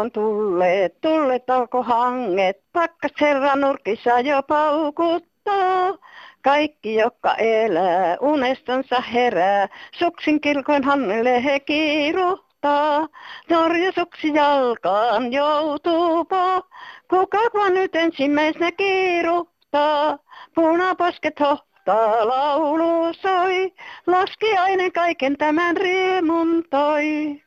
On tulleet, tulleet alkohanget, pakkas herra nurkissa jo paukuttaa. Kaikki, jotka elää, unestonsa herää, suksin kilkoin hannelle he kiiruhtaa. Norja suksi jalkaan joutuupa, kuka nyt ensimmäisenä kiiruhtaa. Punaposket hohtaa, laulu soi, laskiainen kaiken tämän riemun toi.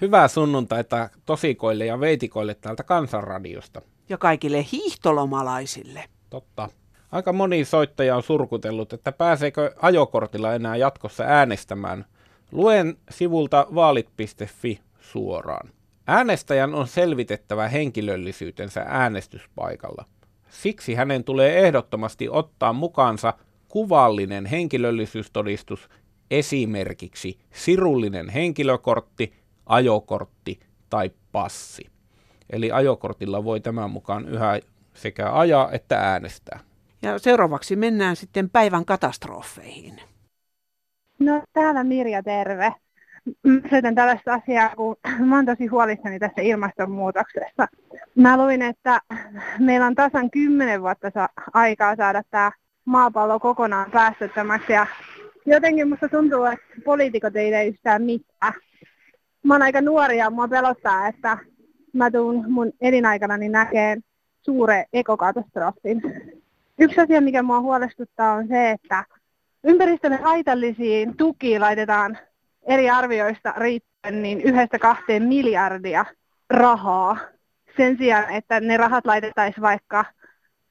Hyvää sunnuntaita tosikoille ja veitikoille täältä Kansanradiosta. Ja kaikille hiihtolomalaisille. Totta. Aika moni soittaja on surkutellut, että pääseekö ajokortilla enää jatkossa äänestämään. Luen sivulta vaalit.fi suoraan. Äänestäjän on selvitettävä henkilöllisyytensä äänestyspaikalla. Siksi hänen tulee ehdottomasti ottaa mukaansa kuvallinen henkilöllisyystodistus, esimerkiksi sirullinen henkilökortti, ajokortti tai passi. Eli ajokortilla voi tämän mukaan yhä sekä ajaa että äänestää. Ja seuraavaksi mennään sitten päivän katastrofeihin. No täällä Mirja, terve. Soitan tällaista asiaa, kun mä oon tosi huolissani tästä ilmastonmuutoksesta. Mä luin, että meillä on tasan kymmenen vuotta sa- aikaa saada tämä maapallo kokonaan päästöttömäksi. Ja jotenkin musta tuntuu, että poliitikot ei tee yhtään mitään. Mä oon aika nuori ja mua pelottaa, että mä tuun mun elinaikanani näkeen suuren ekokatastrofin. Yksi asia, mikä mua huolestuttaa, on se, että ympäristölle haitallisiin tukiin laitetaan eri arvioista riippuen niin yhdestä kahteen miljardia rahaa sen sijaan, että ne rahat laitettaisiin vaikka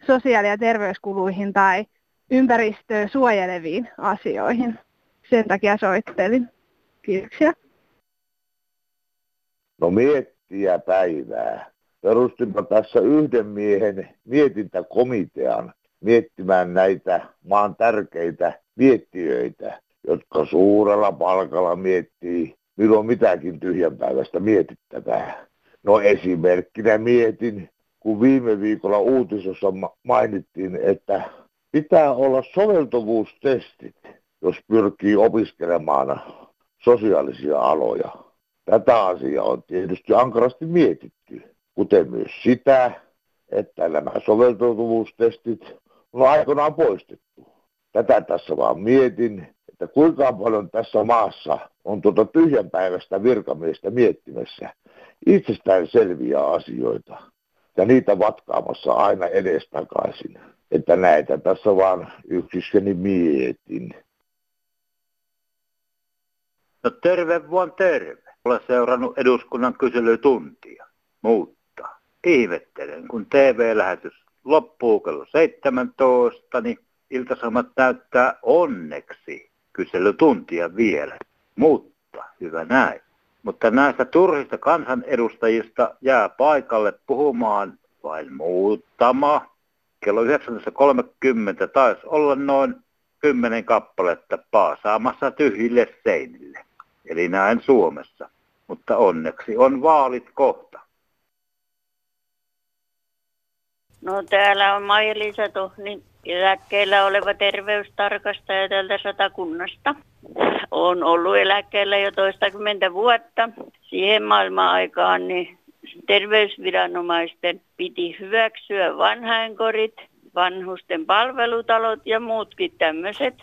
sosiaali- ja terveyskuluihin tai ympäristöä suojeleviin asioihin. Sen takia soittelin. Kiitoksia. No miettiä päivää. Perustinpa tässä yhden miehen mietintäkomitean miettimään näitä maan tärkeitä miettiöitä, jotka suurella palkalla miettii milloin mitäkin tyhjänpäiväistä mietittävää. No esimerkkinä mietin, kun viime viikolla uutisossa mainittiin, että pitää olla soveltuvuustestit, jos pyrkii opiskelemaan sosiaalisia aloja. Tätä asiaa on tietysti ankarasti mietitty, kuten myös sitä, että nämä soveltuvuustestit on aikoinaan poistettu. Tätä tässä vaan mietin, että kuinka paljon tässä maassa on tuota tyhjänpäiväistä virkamiestä miettimässä itsestään selviä asioita ja niitä vatkaamassa aina edestakaisin. Että näitä tässä vaan yksissäni mietin. No terve vuon terve. Olen seurannut eduskunnan kyselytuntia, mutta ihmettelen, kun TV-lähetys loppuu kello 17, niin Iltasamat näyttää onneksi kyselytuntia vielä. Mutta, hyvä näin. Mutta näistä turhista kansanedustajista jää paikalle puhumaan vain muutama. Kello 19.30 taisi olla noin kymmenen kappaletta paasaamassa tyhjille seinille. Eli näin Suomessa. Mutta onneksi on vaalit kohta. No täällä on Maija-Liisa Tohni, eläkkeellä oleva terveystarkastaja täältä satakunnasta. On ollut eläkkeellä jo toistakymmentä vuotta. Siihen maailman-aikaan niin terveysviranomaisten piti hyväksyä vanhainkorit, vanhusten palvelutalot ja muutkin tämmöiset.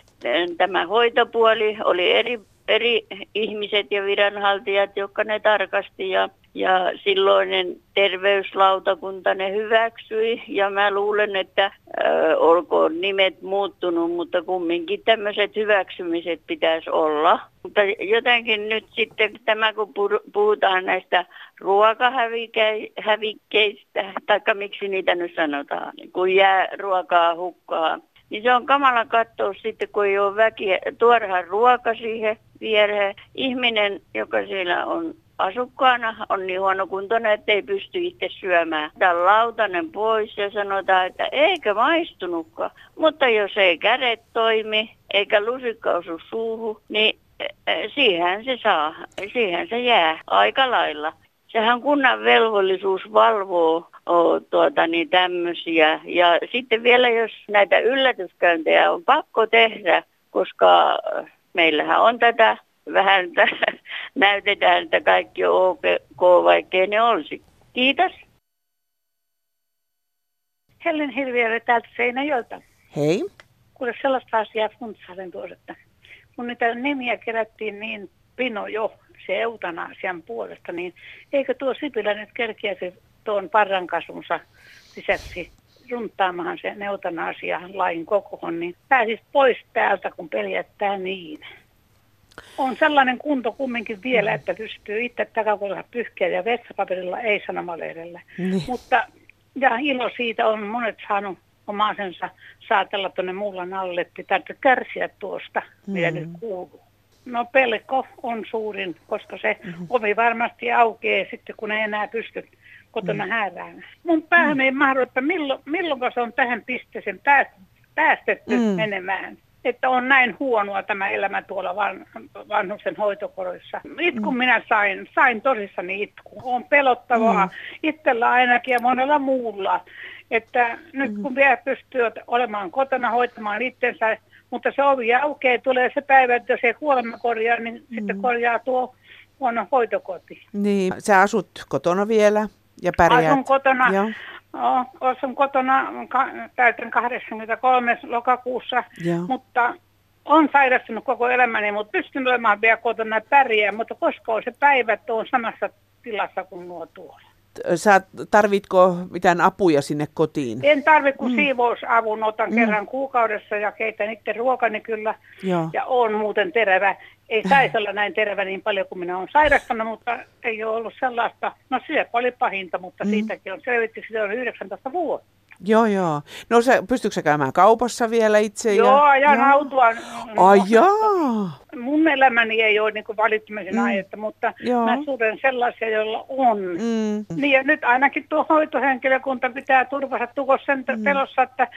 Tämä hoitopuoli oli eri eri ihmiset ja viranhaltijat, jotka ne tarkasti ja, ja silloinen terveyslautakunta ne hyväksyi ja mä luulen, että ö, olkoon nimet muuttunut, mutta kumminkin tämmöiset hyväksymiset pitäisi olla. Mutta jotenkin nyt sitten tämä, kun puhutaan näistä ruokahävikkeistä, taikka miksi niitä nyt sanotaan, kun jää ruokaa hukkaa, niin se on kamala katsoa sitten, kun ei ole väkiä, tuoda ruoka siihen viereen. Ihminen, joka siellä on asukkaana, on niin huonokuntoinen, että ei pysty itse syömään. Tämä lautanen pois ja sanotaan, että eikö maistunutkaan. Mutta jos ei kädet toimi, eikä lusikka osu suuhun, niin e, e, siihen se saa, siihen se jää aika lailla. Sehän kunnan velvollisuus valvoo o, tuota, niin tämmöisiä. Ja sitten vielä, jos näitä yllätyskäyntejä on pakko tehdä, koska meillähän on tätä vähän, näytetään, että kaikki on vaikkei ne olisi. Kiitos. Helen Hirviölle täältä Seinäjoelta. Hei. Kuule sellaista asiaa funtsailen tuossa, että kun niitä nimiä kerättiin niin pino jo se eutanasian puolesta, niin eikö tuo Sipilä nyt kerkiäisi tuon parrankasvunsa lisäksi runtaamahan sen eutanasian lain kokoon, niin pääsisi pois täältä, kun peljättää niin. On sellainen kunto kumminkin vielä, että pystyy itse takakolla pyyhkeä ja vetsäpaperilla, ei sanomalehdellä. Niin. Mutta ja ilo siitä on monet saanut omaisensa saatella tuonne mullan alle, että pitää kärsiä tuosta, mitä Mm. nyt kuuluu. No pelko on suurin, koska se ovi varmasti aukeaa sitten, kun ei enää pysty kotona hääräämään. Mun päähän ei mahdu, että milloin, milloin se on tähän pisteeseen pääs- päästetty Mm. menemään. Että on näin huonoa tämä elämä tuolla van, vanhuksen hoitokoroissa. Itku minä sain, sain tosissani itku. On pelottavaa Mm. itsellä ainakin ja monella muulla. Että nyt kun vielä pystyy olemaan kotona hoitamaan itsensä, mutta se ovi aukeaa, tulee se päivä, että jos ei kuolema korjaa, niin sitten korjaa tuo huono hoitokoti. Niin, sä asut kotona vielä ja pärjäät. Asun kotona, Joo. no, asun kotona, täytän 83 lokakuussa, Joo. mutta on sairastunut koko elämäni, mutta pystyn olemaan vielä kotona pärjää, mutta koska on se päivä, että on samassa tilassa kuin nuo tuolla. Sä tarvitko mitään apuja sinne kotiin? En tarvitse kuin siivousavun, otan kerran kuukaudessa ja keitän itse ruokani kyllä. Joo. Ja on muuten terävä. Ei saisi olla näin terävä niin paljon kuin minä olen sairastanut, mutta ei ole ollut sellaista. No syöpä oli pahinta, mutta siitäkin on selvitty, sitä on 19 vuotta. Joo, joo. No sä, pystytkö sä käymään kaupassa vielä itse? Joo, ajan Joo. autoa. Ai jaa. Mun elämäni ei ole niin valittamisen Mm. aihetta, mutta Joo. mä suren sellaisia, joilla on. Mm. Niin ja nyt ainakin tuo hoitohenkilökunta pitää turvassa tukossa sen Mm. pelossa, että,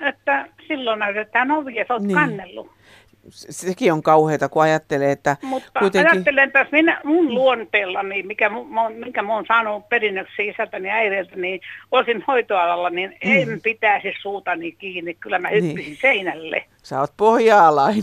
että silloin näytetään ovi ja sä oot Niin. kannellut. Se- Sekin on kauheata, kun ajattelee, että Mutta kuitenkin... ajattelen tässä minä, mun luonteellani, mikä, mu- mä oon- saanut perinnöksi isältäni ja äidiltä, niin olisin hoitoalalla, niin en pitäisi suutani kiinni. Kyllä mä Niin. hyppisin seinälle. Sä oot pohjaalainen.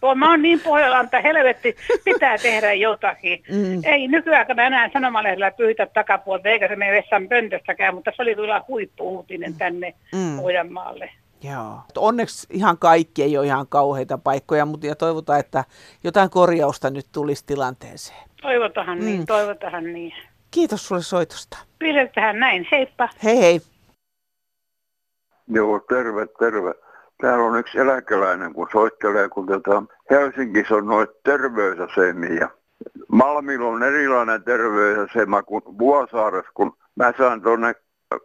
Tuo, mä oon niin pohjalla, että helvetti pitää tehdä jotakin. Mm. Ei nykyaikana enää sanomalehdellä pyytä takapuolta, eikä se mene vessan pöntöstäkään, mutta se oli kyllä huippu-uutinen tänne Mm. Pohjanmaalle. Joo. Onneksi ihan kaikki ei ole ihan kauheita paikkoja, mutta ja toivotaan, että jotain korjausta nyt tulisi tilanteeseen. Toivotahan Mm. niin, toivotahan niin. Kiitos sulle soitosta. Pidetään näin, heippa. Hei hei. Joo, terve, terve. Täällä on yksi eläkeläinen, kun soittelee, kun tota Helsingissä on noita terveysasemia. Malmilla on erilainen terveysasema kuin Vuosaaressa, kun mä saan tuonne,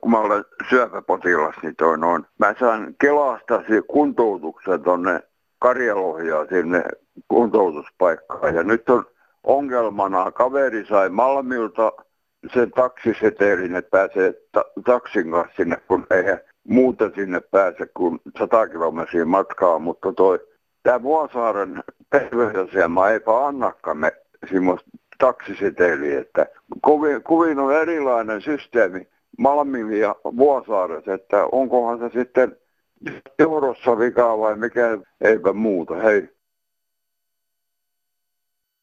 kun mä olen syöpäpotilas, niin toi noin. Mä saan Kelasta se kuntoutuksen tuonne Karjalohjaa sinne kuntoutuspaikkaan. Ja nyt on ongelmana, kaveri sai Malmilta sen taksisetelin, että pääsee ta- taksin kanssa sinne, kun eihän muuta sinne pääse kuin 100 kilometriä matkaa, mutta toi tämä Vuosaaren terveysasema eipä annakaan me semmoista taksiseteliä, että kovin, kovin on erilainen systeemi Malmin ja Vuosaaressa, että onkohan se sitten eurossa vikaa vai mikä, eipä muuta, hei.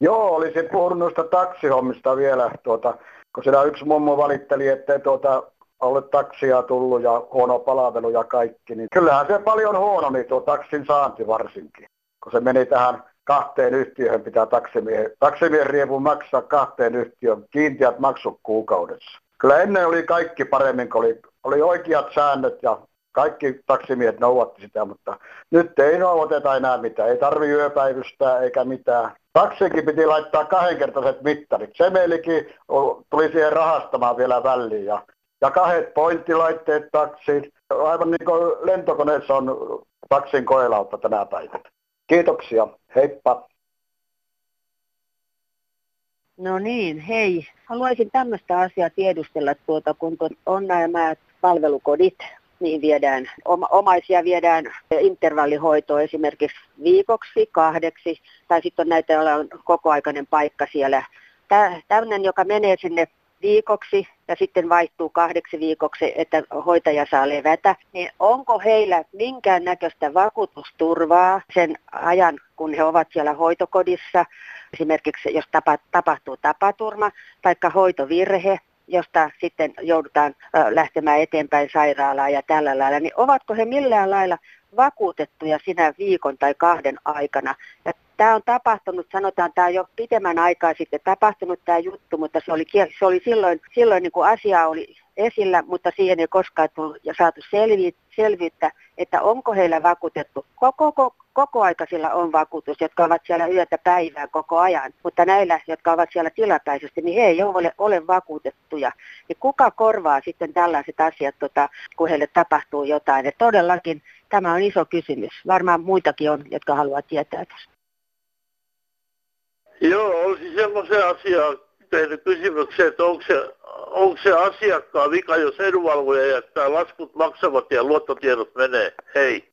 Joo, olisin puhunut noista taksihommista vielä, tuota, kun siellä yksi mummo valitteli, ettei tuota, ollut taksia tullut ja huono palvelu ja kaikki, niin kyllähän se paljon huonommin tuo taksin saanti varsinkin, kun se meni tähän kahteen yhtiöön, pitää taksimiehen, taksimiehen riepun maksaa kahteen yhtiöön kiinteät maksut kuukaudessa. Kyllä ennen oli kaikki paremmin, kun oli, oli oikeat säännöt ja kaikki taksimiehet noudatti sitä, mutta nyt ei noudateta enää mitään. Ei tarvi yöpäivystää eikä mitään. Taksikin piti laittaa kahdenkertaiset mittarit. Semelikin tuli siihen rahastamaan vielä väliin ja, ja kahdet pointtilaitteet taksiin. Aivan niin kuin lentokoneessa on taksin koelauta tänä päivänä. Kiitoksia. Heippa. No niin, hei. Haluaisin tämmöistä asiaa tiedustella, tuota, kun on nämä palvelukodit, niin viedään, oma, omaisia viedään intervallihoitoon esimerkiksi viikoksi, kahdeksi, tai sitten on näitä, joilla on kokoaikainen paikka siellä. Tämmöinen, joka menee sinne viikoksi ja sitten vaihtuu kahdeksi viikoksi, että hoitaja saa levätä, niin onko heillä minkään näköistä vakuutusturvaa sen ajan, kun he ovat siellä hoitokodissa, esimerkiksi jos tapa, tapahtuu tapaturma tai hoitovirhe, josta sitten joudutaan lähtemään eteenpäin sairaalaan ja tällä lailla, niin ovatko he millään lailla vakuutettuja sinä viikon tai kahden aikana. Ja tämä on tapahtunut, sanotaan tämä jo pitemmän aikaa sitten tapahtunut tämä juttu, mutta se oli, se oli silloin, silloin niin kuin asia oli esillä, mutta siihen ei koskaan tullut ja saatu selvi, selvyyttä, että onko heillä vakuutettu. Koko, koko, koko aika sillä on vakuutus, jotka ovat siellä yötä päivää koko ajan, mutta näillä, jotka ovat siellä tilapäisesti, niin he ei ole, ole vakuutettuja. Ja kuka korvaa sitten tällaiset asiat, tota, kun heille tapahtuu jotain. Ja todellakin tämä on iso kysymys. Varmaan muitakin on, jotka haluavat tietää tästä. Joo, olisi semmoisen asian tehnyt kysymyksen, että onko se, onko se asiakkaan vika, jos edunvalvoja jättää laskut maksavat ja luottotiedot menee. Hei.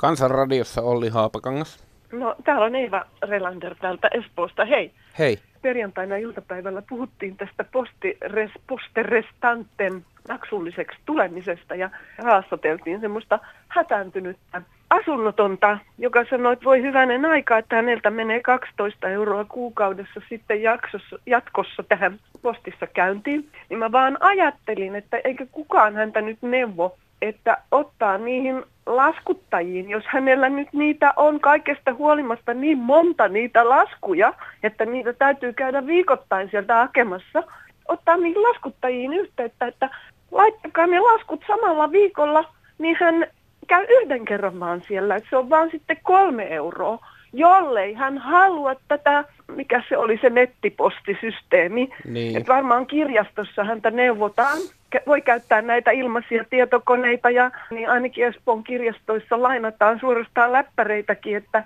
Kansanradiossa Olli Haapakangas. No, täällä on Eeva Relander täältä Espoosta. Hei. Hei. Perjantaina iltapäivällä puhuttiin tästä postires, posterestanten maksulliseksi tulemisesta ja haastateltiin semmoista hätääntynyttä asunnotonta, joka sanoi, että voi hyvänen aika, että häneltä menee 12 euroa kuukaudessa sitten jaksossa, jatkossa tähän postissa käyntiin. Niin mä vaan ajattelin, että eikö kukaan häntä nyt neuvo, että ottaa niihin laskuttajiin, jos hänellä nyt niitä on kaikesta huolimasta niin monta niitä laskuja, että niitä täytyy käydä viikoittain sieltä hakemassa, ottaa niihin laskuttajiin yhteyttä, että laittakaa ne laskut samalla viikolla, niin hän käy yhden kerran vaan siellä, että se on vaan sitten kolme euroa, jollei hän halua tätä, mikä se oli se nettipostisysteemi. Niin. Että varmaan kirjastossa häntä neuvotaan, voi käyttää näitä ilmaisia tietokoneita ja niin ainakin Espoon kirjastoissa lainataan suorastaan läppäreitäkin, että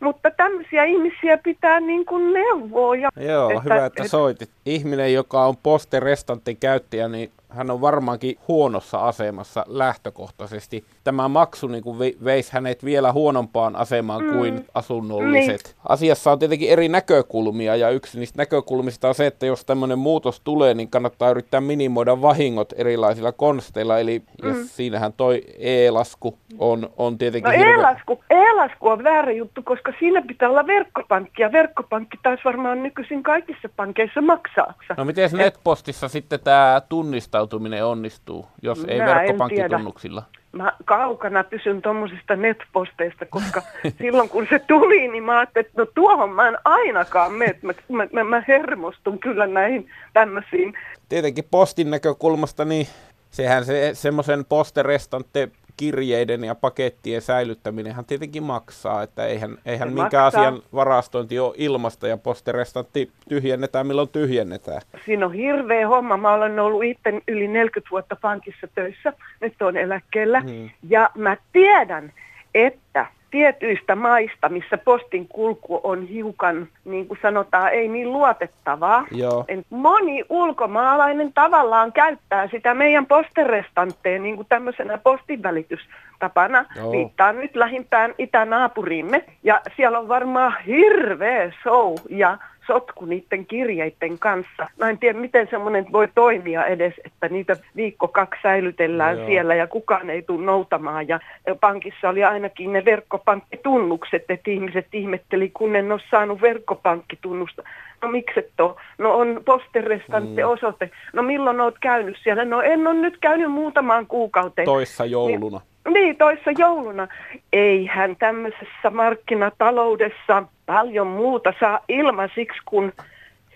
mutta tämmöisiä ihmisiä pitää niin kuin neuvoa. Ja, Joo, että, hyvä, että et, soitit. Ihminen, joka on posterestantin käyttäjä, niin hän on varmaankin huonossa asemassa lähtökohtaisesti. Tämä maksu niin kuin veisi hänet vielä huonompaan asemaan mm. kuin asunnolliset. Niin. Asiassa on tietenkin eri näkökulmia ja yksi niistä näkökulmista on se, että jos tämmöinen muutos tulee, niin kannattaa yrittää minimoida vahingot erilaisilla konsteilla. Eli mm. ja siinähän toi e-lasku on, on tietenkin... No hirve... e-lasku, e-lasku on väärä juttu, koska siinä pitää olla verkkopankki ja verkkopankki taas varmaan nykyisin kaikissa pankeissa maksaa. No miten netpostissa sitten tämä tunnistautuminen tunnistautuminen onnistuu, jos ei Mä verkkopankkitunnuksilla? Mä kaukana pysyn tuommoisista netposteista, koska silloin kun se tuli, niin mä ajattelin, että no tuohon mä en ainakaan mene. Mä, mä, mä, mä hermostun kyllä näihin tämmöisiin. Tietenkin postin näkökulmasta, niin sehän se semmoisen posterestante kirjeiden ja pakettien säilyttäminenhän tietenkin maksaa, että eihän, eihän minkään maksaa. asian varastointi ole ilmasta ja posterestantti tyhjennetään milloin tyhjennetään. Siinä on hirveä homma. Mä olen ollut itse yli 40 vuotta pankissa töissä, nyt on eläkkeellä hmm. ja mä tiedän, että tietyistä maista, missä postin kulku on hiukan, niin kuin sanotaan, ei niin luotettavaa. Joo. Moni ulkomaalainen tavallaan käyttää sitä meidän posterestantteen niin kuin tämmöisenä postinvälitystapana. Joo. Viittaan nyt lähimpään itänaapurimme. Ja siellä on varmaan hirveä show ja sotku niiden kirjeiden kanssa. Mä en tiedä, miten semmoinen voi toimia edes, että niitä viikko kaksi säilytellään no, siellä ja kukaan ei tule noutamaan. Ja pankissa oli ainakin ne verkkopankkitunnukset, että ihmiset ihmetteli, kun en ole saanut verkkopankkitunnusta. No mikset ole? No on posterestante mm. osoite. No milloin oot käynyt siellä? No en ole nyt käynyt muutamaan kuukauteen. Toissa jouluna. Niin, niin, toissa jouluna. Eihän tämmöisessä markkinataloudessa paljon muuta saa ilmaisiksi kuin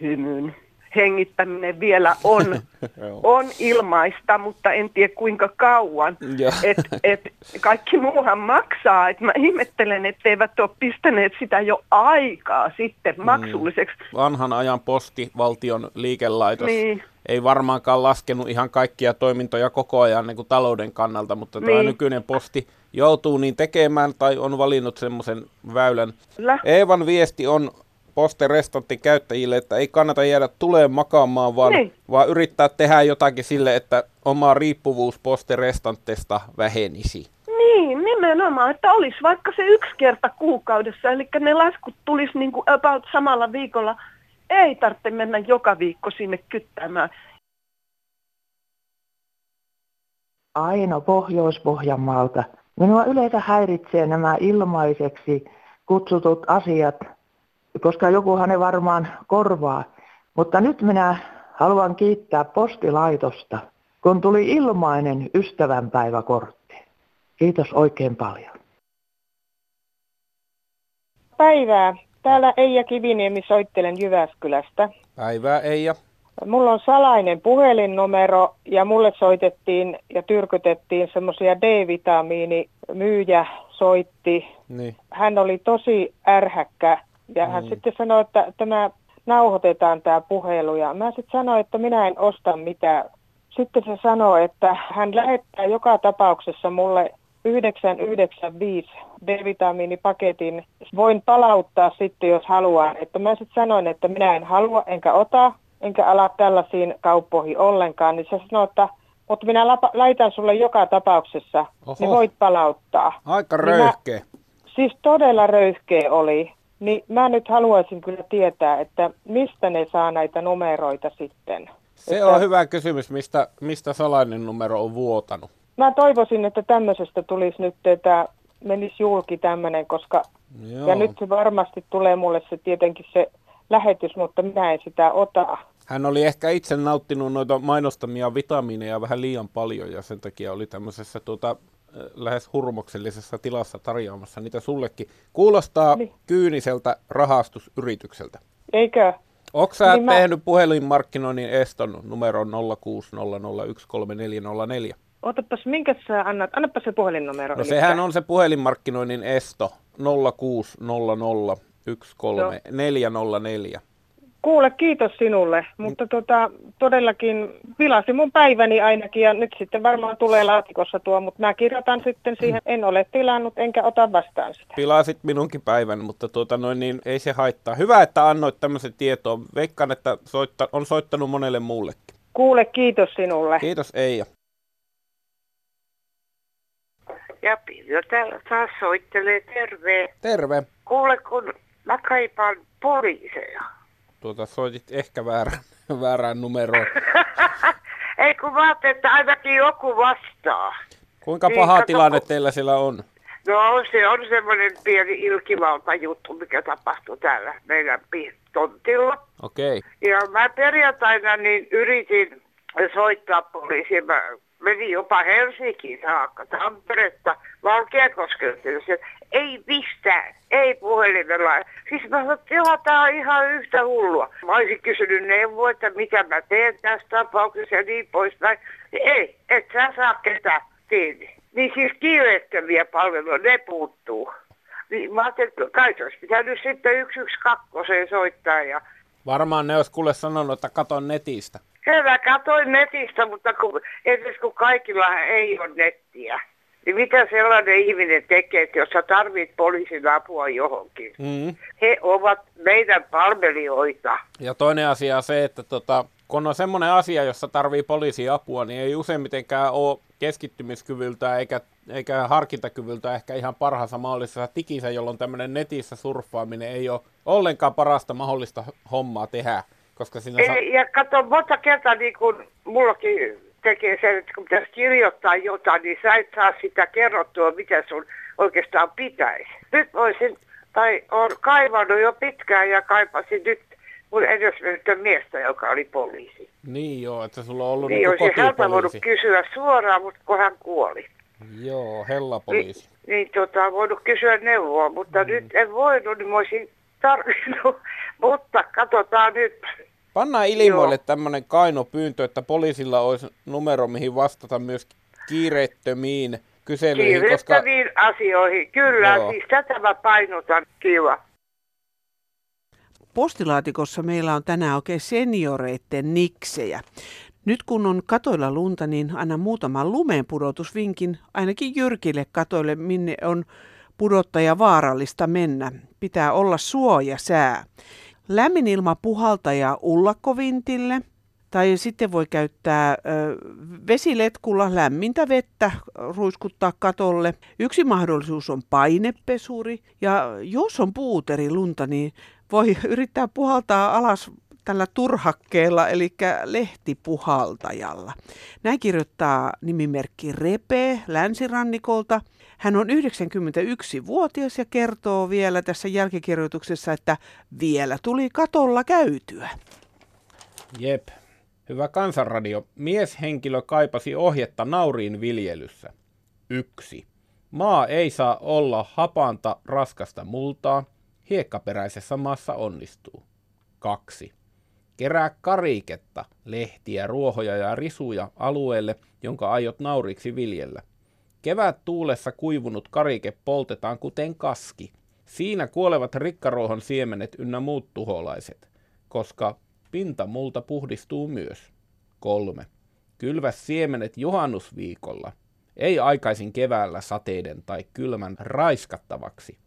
hymyn. Hengittäminen vielä on, on ilmaista, mutta en tiedä kuinka kauan. Et, et kaikki muuhan maksaa. Et mä ihmettelen, etteivät ole pistäneet sitä jo aikaa sitten mm. maksulliseksi. Vanhan ajan posti, valtion liikelaitos. Niin ei varmaankaan laskenut ihan kaikkia toimintoja koko ajan niin kuin talouden kannalta, mutta niin. tämä nykyinen posti joutuu niin tekemään tai on valinnut semmoisen väylän. Lä. Eevan viesti on posterestantin käyttäjille, että ei kannata jäädä tuleen makaamaan, vaan, niin. vaan yrittää tehdä jotakin sille, että oma riippuvuus posterestantteista vähenisi. Niin, nimenomaan, että olisi vaikka se yksi kerta kuukaudessa, eli ne laskut tulisi niin kuin about samalla viikolla ei tarvitse mennä joka viikko sinne kyttämään. Aino Pohjois-Pohjanmaalta. Minua yleensä häiritsee nämä ilmaiseksi kutsutut asiat, koska jokuhan ne varmaan korvaa. Mutta nyt minä haluan kiittää postilaitosta, kun tuli ilmainen ystävänpäiväkortti. Kiitos oikein paljon. Päivää. Täällä Eija Kiviniemi soittelen Jyväskylästä. Päivää Eija. Mulla on salainen puhelinnumero ja mulle soitettiin ja tyrkytettiin semmoisia D-vitamiini myyjä soitti. Niin. Hän oli tosi ärhäkkä ja hän Mm. sitten sanoi, että tämä nauhoitetaan tämä puhelu ja mä sitten sanoin, että minä en osta mitään. Sitten se sanoi, että hän lähettää joka tapauksessa mulle 995 D-vitamiinipaketin. Voin palauttaa sitten, jos haluan. Että mä sitten sanoin, että minä en halua enkä ota, enkä ala tällaisiin kauppoihin ollenkaan. Niin se sanoi, että mutta minä lapa, laitan sulle joka tapauksessa, Oho. niin voit palauttaa. Aika Niin mä- röyhkeä. Siis todella röyhkeä oli. Niin mä nyt haluaisin kyllä tietää, että mistä ne saa näitä numeroita sitten. Se että on hyvä kysymys, mistä, mistä salainen numero on vuotanut. Mä toivoisin, että tämmöisestä tulisi nyt, että menisi julki tämmöinen, koska Joo. ja nyt se varmasti tulee mulle se tietenkin se lähetys, mutta minä en sitä ota. Hän oli ehkä itse nauttinut noita mainostamia vitamiineja vähän liian paljon ja sen takia oli tämmöisessä tuota, lähes hurmoksellisessa tilassa tarjoamassa niitä sullekin. Kuulostaa niin. kyyniseltä rahastusyritykseltä. Eikö? Onko sä Niin mä- tehnyt puhelinmarkkinoinnin eston numero 0600013404? Otapas, minkä sä annat? Annappa se puhelinnumero. No sehän on se puhelinmarkkinoinnin esto 0600013404. Kuule, kiitos sinulle, mutta tota, todellakin pilasi mun päiväni ainakin ja nyt sitten varmaan tulee laatikossa tuo, mutta mä kirjoitan sitten siihen, en ole tilannut enkä ota vastaan sitä. Pilasit minunkin päivän, mutta tuota noin, niin ei se haittaa. Hyvä, että annoit tämmöisen tietoa. Veikkaan, että soitta, on soittanut monelle muullekin. Kuule, kiitos sinulle. Kiitos Eija. Ja Pirjo täällä taas soittelee terve. Terve. Kuule, kun mä kaipaan poliiseja. Tuota, soitit ehkä väärään, väärään numeroon. Ei kun mä että ainakin joku vastaa. Kuinka Niin, paha kato, tilanne teillä siellä on? No se on semmoinen pieni ilkivalta juttu, mikä tapahtui täällä meidän tontilla. Okei. Okay. Ja mä perjantaina niin yritin soittaa poliisiin. Mä menin jopa Helsinkiin saakka, Tamperetta, Valkeakoskelta. Ei mistään, ei puhelimella. Siis mä sanoin, että tää on ihan yhtä hullua. Mä olisin kysynyt neuvoa, että mitä mä teen tässä tapauksessa ja niin poispäin. Ei, et sä saa ketään kiinni. Niin siis kiireettömiä palveluja, ne puuttuu. Niin mä ajattelin, että kai se olisi pitänyt sitten 112 soittaa ja Varmaan ne olisi kuule sanonut, että katon netistä. Kyllä katsoin netistä, mutta kun, edes kun kaikilla ei ole nettiä, niin mitä sellainen ihminen tekee, että jos sä tarvit poliisin apua johonkin? Mm. He ovat meidän palvelijoita. Ja toinen asia on se, että tota, kun on semmoinen asia, jossa tarvii poliisin apua, niin ei useimmitenkään ole keskittymiskyvyltä eikä, eikä harkintakyvyltä ehkä ihan parhaassa mahdollisessa tikissä, jolloin tämmöinen netissä surffaaminen ei ole ollenkaan parasta mahdollista hommaa tehdä. Koska siinä sa- Ei, ja kato, monta kertaa niin kun mullakin tekee sen, että kun pitäisi kirjoittaa jotain, niin sä et saa sitä kerrottua, mitä sun oikeastaan pitäisi. Nyt voisin, tai on kaivannut jo pitkään ja kaipasin nyt mun edesmennyttä miestä, joka oli poliisi. Niin joo, että sulla on ollut Niin niin olisi häntä voinut kysyä suoraan, mutta kun hän kuoli. Joo, hellapoliisi. Niin tota, voinut kysyä neuvoa, mutta mm. nyt en voinut, niin mä olisin tarvinnut. mutta katsotaan nyt. Pannaan ilmoille tämmöinen kainopyyntö, että poliisilla olisi numero, mihin vastata myös kiireettömiin kyselyihin, koska Kiirettäviin asioihin, kyllä, Joo. siis tätä mä painotan, kiva. Postilaatikossa meillä on tänään oikein senioreitten niksejä. Nyt kun on katoilla lunta, niin anna muutaman lumenpudotusvinkin ainakin jyrkille katoille, minne on pudottaja vaarallista mennä. Pitää olla suoja sää. Lämmin ilma puhaltaja ullakkovintille. Tai sitten voi käyttää vesiletkulla lämmintä vettä ruiskuttaa katolle. Yksi mahdollisuus on painepesuri. Ja jos on puuteri lunta, niin voi yrittää puhaltaa alas tällä turhakkeella, eli lehtipuhaltajalla. Näin kirjoittaa nimimerkki Repe länsirannikolta. Hän on 91-vuotias ja kertoo vielä tässä jälkikirjoituksessa, että vielä tuli katolla käytyä. Jep. Hyvä kansanradio. Mieshenkilö kaipasi ohjetta nauriin viljelyssä. Yksi. Maa ei saa olla hapanta raskasta multaa. Hiekkaperäisessä maassa onnistuu. 2. Kerää kariketta, lehtiä, ruohoja ja risuja alueelle, jonka aiot nauriksi viljellä. Kevät tuulessa kuivunut karike poltetaan kuten kaski. Siinä kuolevat rikkaruohon siemenet ynnä muut tuholaiset, koska pinta multa puhdistuu myös. 3. Kylvä siemenet juhannusviikolla, ei aikaisin keväällä sateiden tai kylmän raiskattavaksi.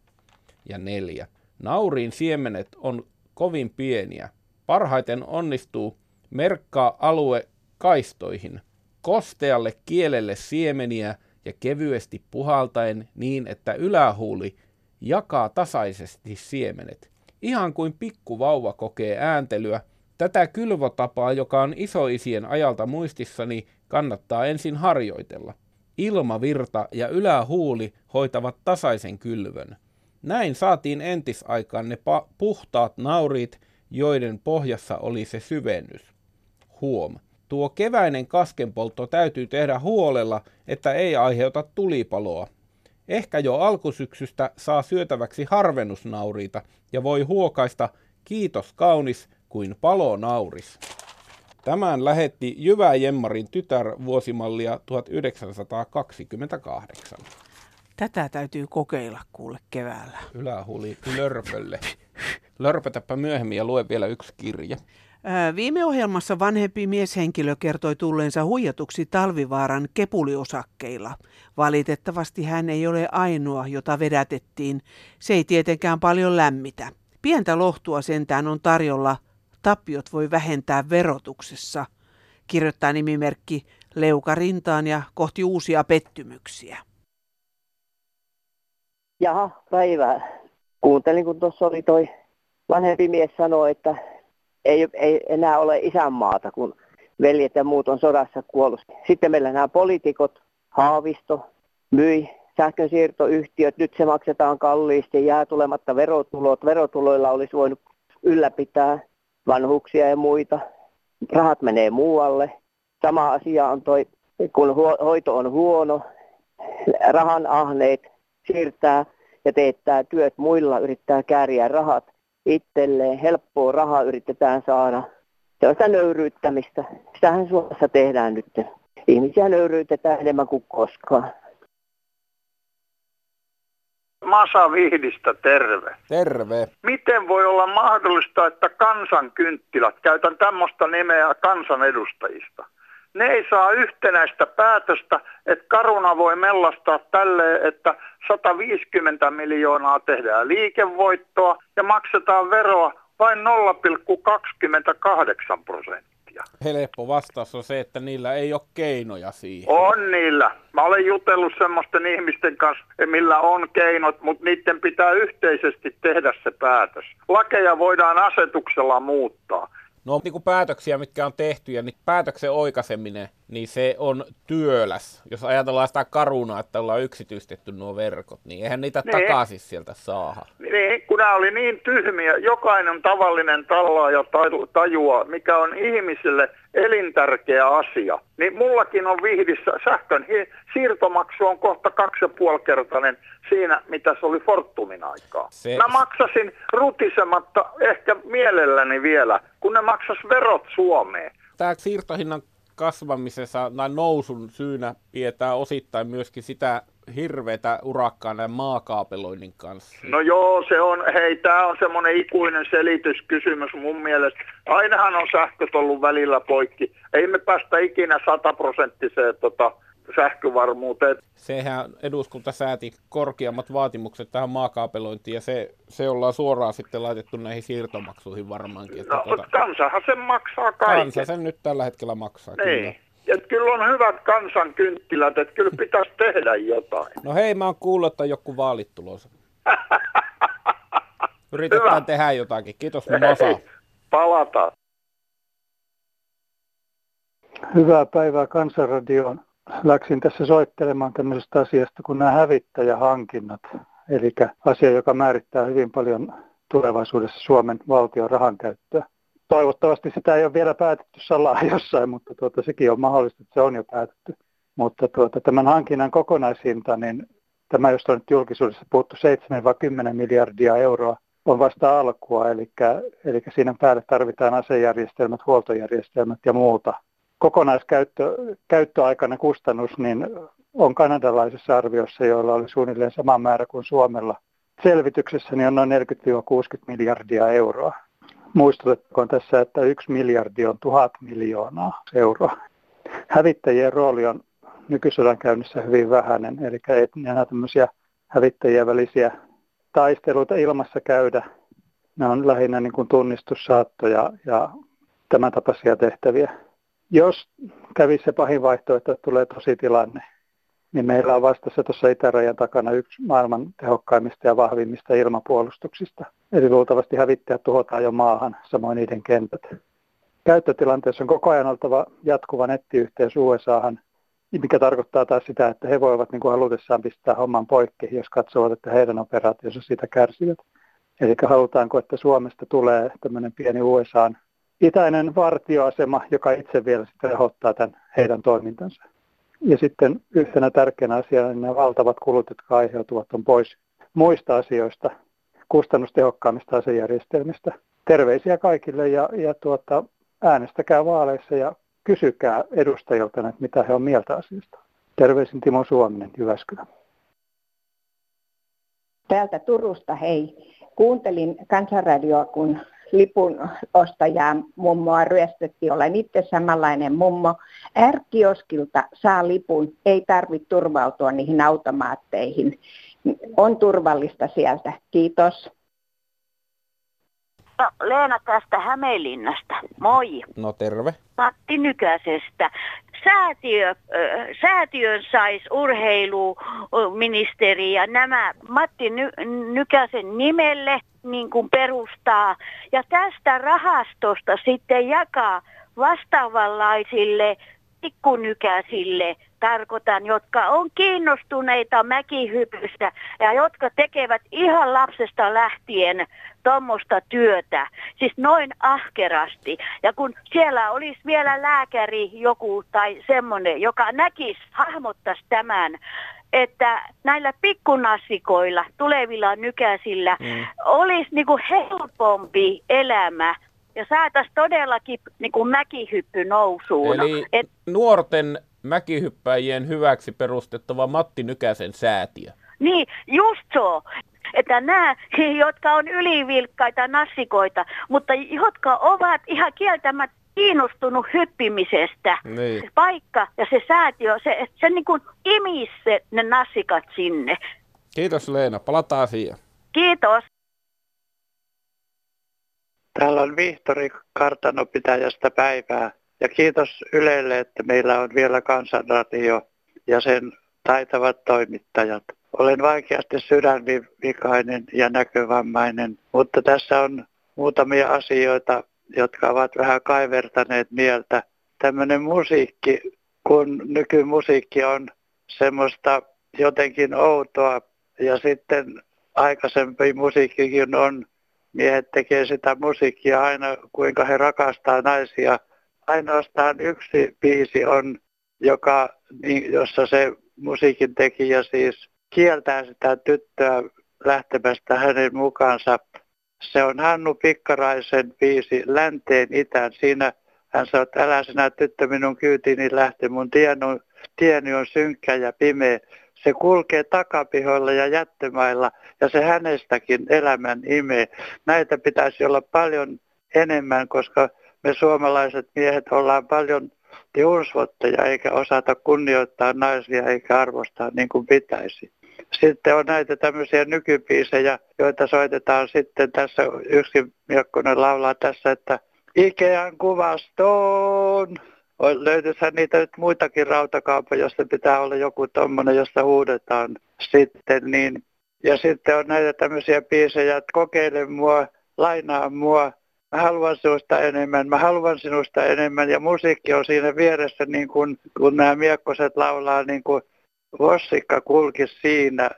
Ja 4. Nauriin siemenet on kovin pieniä, Parhaiten onnistuu merkkaa alue kaistoihin, kostealle kielelle siemeniä ja kevyesti puhaltaen niin, että ylähuuli jakaa tasaisesti siemenet. Ihan kuin pikkuvauva kokee ääntelyä, tätä kylvotapaa, joka on isoisien ajalta muistissani, kannattaa ensin harjoitella. Ilmavirta ja ylähuuli hoitavat tasaisen kylvön. Näin saatiin entisaikaan ne puhtaat nauriit, joiden pohjassa oli se syvennys. Huom. Tuo keväinen kaskenpoltto täytyy tehdä huolella, että ei aiheuta tulipaloa. Ehkä jo alkusyksystä saa syötäväksi harvennusnauriita ja voi huokaista kiitos kaunis kuin palonauris. Tämän lähetti Jyvä Jemmarin tytär vuosimallia 1928. Tätä täytyy kokeilla kuule keväällä. Ylähuuli lörpölle. Lörpötäpä myöhemmin ja lue vielä yksi kirja. Viime ohjelmassa vanhempi mieshenkilö kertoi tulleensa huijatuksi talvivaaran kepuliosakkeilla. Valitettavasti hän ei ole ainoa, jota vedätettiin. Se ei tietenkään paljon lämmitä. Pientä lohtua sentään on tarjolla. Tappiot voi vähentää verotuksessa, kirjoittaa nimimerkki Leuka rintaan ja kohti uusia pettymyksiä. Jaha, päivää. Kuuntelin, kun tuossa oli toi vanhempi mies sanoi, että ei, ei enää ole isänmaata, kun veljet ja muut on sodassa kuollut. Sitten meillä nämä poliitikot, Haavisto, myi sähkönsiirtoyhtiöt, nyt se maksetaan kalliisti, jää tulematta verotulot. Verotuloilla olisi voinut ylläpitää vanhuksia ja muita. Rahat menee muualle. Sama asia on toi, kun hoito on huono, rahan ahneet siirtää ja teettää työt muilla, yrittää kääriä rahat itselleen. Helppoa rahaa yritetään saada. Se on sitä nöyryyttämistä. Sitähän Suomessa tehdään nyt. Ihmisiä nöyryytetään enemmän kuin koskaan. Masa Vihdistä, terve. Terve. Miten voi olla mahdollista, että kansankynttilät, käytän tämmöistä nimeä kansanedustajista, ne ei saa yhtenäistä päätöstä, että Karuna voi mellastaa tälle, että 150 miljoonaa tehdään liikevoittoa ja maksetaan veroa vain 0,28 prosenttia. Helppo vastaus on se, että niillä ei ole keinoja siihen. On niillä. Mä olen jutellut semmoisten ihmisten kanssa, millä on keinot, mutta niiden pitää yhteisesti tehdä se päätös. Lakeja voidaan asetuksella muuttaa. No niin kuin päätöksiä, mitkä on tehty ja niin päätöksen oikaiseminen, niin se on työläs. Jos ajatellaan sitä karunaa, että ollaan yksityistetty nuo verkot, niin eihän niitä niin. takaisin sieltä saa. Niin, kun nämä oli niin tyhmiä, jokainen tavallinen tallaaja tajua, mikä on ihmisille elintärkeä asia. Niin mullakin on vihdissä sähkön siirtomaksu on kohta kaksi ja puolikertainen siinä, mitä se oli Fortumin aikaa. Se... Mä maksasin rutisematta ehkä mielelläni vielä, kun ne maksas verot Suomeen. Tämä siirtohinnan kasvamisessa tai nousun syynä pidetään osittain myöskin sitä hirveätä urakkaa näin maakaapeloinnin kanssa. No joo, se on, hei, tämä on semmoinen ikuinen selityskysymys mun mielestä. Ainahan on sähköt ollut välillä poikki. Ei me päästä ikinä sataprosenttiseen tota, sähkövarmuuteen. Sehän eduskunta sääti korkeammat vaatimukset tähän maakaapelointiin ja se, se ollaan suoraan sitten laitettu näihin siirtomaksuihin varmaankin. Että no, tuota, kansahan sen maksaa kaiken. Kansa sen nyt tällä hetkellä maksaa. Niin. Kyllä. Et kyllä on hyvät kansankynttilät, että kyllä pitäisi tehdä jotain. No hei, mä oon kuullut, että joku vaalit tulossa. Yritetään Hyvä. tehdä jotakin. Kiitos Masa. Palataan. Hyvää päivää Kansanradioon. Läksin tässä soittelemaan tämmöisestä asiasta kuin nämä hävittäjähankinnat. Eli asia, joka määrittää hyvin paljon tulevaisuudessa Suomen valtion rahankäyttöä. Toivottavasti sitä ei ole vielä päätetty salaa jossain, mutta tuota, sekin on mahdollista, että se on jo päätetty. Mutta tuota, tämän hankinnan kokonaishinta, niin tämä, josta on nyt julkisuudessa puhuttu 7-10 miljardia euroa, on vasta alkua, eli, eli siinä päälle tarvitaan asejärjestelmät, huoltojärjestelmät ja muuta. Kokonaiskäyttöaikainen kustannus niin on kanadalaisessa arviossa, joilla oli suunnilleen sama määrä kuin Suomella. Selvityksessä niin on noin 40-60 miljardia euroa. Muistutettakoon tässä, että yksi miljardi on tuhat miljoonaa euroa. Hävittäjien rooli on nykysodan käynnissä hyvin vähäinen, eli ei enää tämmöisiä hävittäjien välisiä taisteluita ilmassa käydä. Ne on lähinnä niin kuin tunnistussaattoja ja tämän tapaisia tehtäviä. Jos kävisi se pahin vaihtoehto, että tulee tosi tilanne, niin meillä on vastassa tuossa itärajan takana yksi maailman tehokkaimmista ja vahvimmista ilmapuolustuksista. Eli luultavasti hävittäjät tuhotaan jo maahan, samoin niiden kentät. Käyttötilanteessa on koko ajan oltava jatkuva nettiyhteys USAhan, mikä tarkoittaa taas sitä, että he voivat niin kuin halutessaan pistää homman poikki, jos katsovat, että heidän operaationsa siitä kärsivät. Eli halutaanko, että Suomesta tulee tämmöinen pieni USAn itäinen vartioasema, joka itse vielä sitten rahoittaa tämän heidän toimintansa. Ja sitten yhtenä tärkeänä asiana niin nämä valtavat kulut, jotka aiheutuvat, on pois muista asioista, kustannustehokkaammista asejärjestelmistä. Terveisiä kaikille ja, ja tuota, äänestäkää vaaleissa ja kysykää edustajilta, että mitä he on mieltä asiasta. Terveisin Timo Suominen, Jyväskylä. Täältä Turusta, hei. Kuuntelin kansanradioa, kun lipun ostajaa mummoa ryöstettiin. Olen itse samanlainen mummo. Ärkioskilta saa lipun, ei tarvitse turvautua niihin automaatteihin. On turvallista sieltä. Kiitos. No, Leena tästä Hämeenlinnasta. Moi. No terve. Matti Nykäsestä. Säätiö, äh, säätiön saisi urheiluministeri ja nämä Matti Ny- Nykäsen nimelle niin kuin perustaa. Ja tästä rahastosta sitten jakaa vastaavanlaisille pikkunykäsille tarkoitan, jotka on kiinnostuneita mäkihypystä ja jotka tekevät ihan lapsesta lähtien tuommoista työtä, siis noin ahkerasti. Ja kun siellä olisi vielä lääkäri joku tai semmoinen, joka näkisi, hahmottaisi tämän, että näillä pikkunassikoilla, tulevilla nykäisillä, mm. olisi niinku helpompi elämä ja saataisiin todellakin niinku mäkihyppy nousuun. Eli Et, nuorten mäkihyppäjien hyväksi perustettava Matti Nykäsen säätiö. Niin, just so. Että nämä, jotka on ylivilkkaita nassikoita, mutta jotka ovat ihan kieltämättä kiinnostunut hyppimisestä. Niin. Se paikka ja se säätiö, se, se niin kuin imisi se, ne nassikat sinne. Kiitos Leena, palataan asiaan. Kiitos. Täällä on Vihtori kartanopitäjästä päivää. Ja kiitos Ylelle, että meillä on vielä kansanradio ja sen taitavat toimittajat. Olen vaikeasti sydänvikainen ja näkövammainen, mutta tässä on muutamia asioita, jotka ovat vähän kaivertaneet mieltä. Tämmöinen musiikki, kun nykymusiikki on semmoista jotenkin outoa ja sitten aikaisempi musiikkikin on, miehet tekee sitä musiikkia aina kuinka he rakastaa naisia. Ainoastaan yksi biisi on, joka, niin, jossa se musiikin tekijä siis kieltää sitä tyttöä lähtemästä hänen mukaansa. Se on Hannu Pikkaraisen biisi Länteen itään. Siinä hän sanoo, että älä sinä tyttö minun kyytiini lähte, mun tieni on, tieni on synkkä ja pimeä. Se kulkee takapihoilla ja jättömailla ja se hänestäkin elämän imee. Näitä pitäisi olla paljon enemmän, koska me suomalaiset miehet ollaan paljon tiunsvotteja eikä osata kunnioittaa naisia eikä arvostaa niin kuin pitäisi. Sitten on näitä tämmöisiä nykypiisejä, joita soitetaan sitten tässä, yksi Miekkonen laulaa tässä, että Ikean kuvastoon. Löytyisihän niitä nyt muitakin rautakaupoja, josta pitää olla joku tommonen, josta huudetaan sitten, niin Ja sitten on näitä tämmöisiä biisejä, että kokeile mua, lainaa mua, mä haluan sinusta enemmän, mä haluan sinusta enemmän. Ja musiikki on siinä vieressä, niin kun, kun nämä miekkoset laulaa, niin kuin vossikka kulki siinä.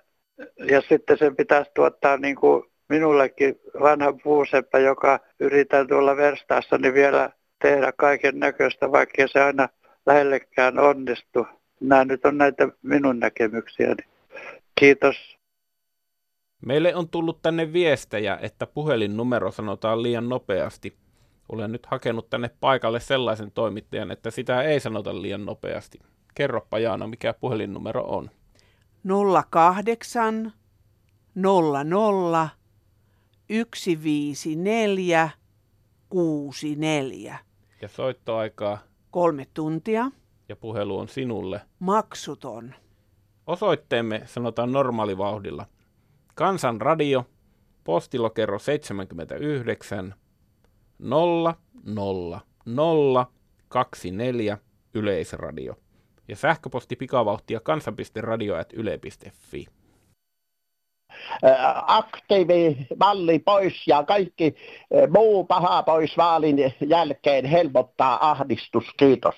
Ja sitten sen pitäisi tuottaa niin kuin minullekin vanha puuseppä, joka yritän tuolla verstaassa niin vielä tehdä kaiken näköistä, vaikka se aina lähellekään onnistu. Nämä nyt on näitä minun näkemyksiäni. Kiitos. Meille on tullut tänne viestejä, että puhelinnumero sanotaan liian nopeasti. Olen nyt hakenut tänne paikalle sellaisen toimittajan, että sitä ei sanota liian nopeasti. Kerropa Jaana, mikä puhelinnumero on. 08 00 154 64. Ja soittoaikaa? Kolme tuntia. Ja puhelu on sinulle? Maksuton. Osoitteemme sanotaan normaalivauhdilla. Kansanradio, postilokero 79 0 0 0 24 Yleisradio ja sähköposti pikavauhtia kansan.radio.yle.fi aktiivimalli pois ja kaikki muu paha pois vaalin jälkeen helpottaa ahdistus. Kiitos.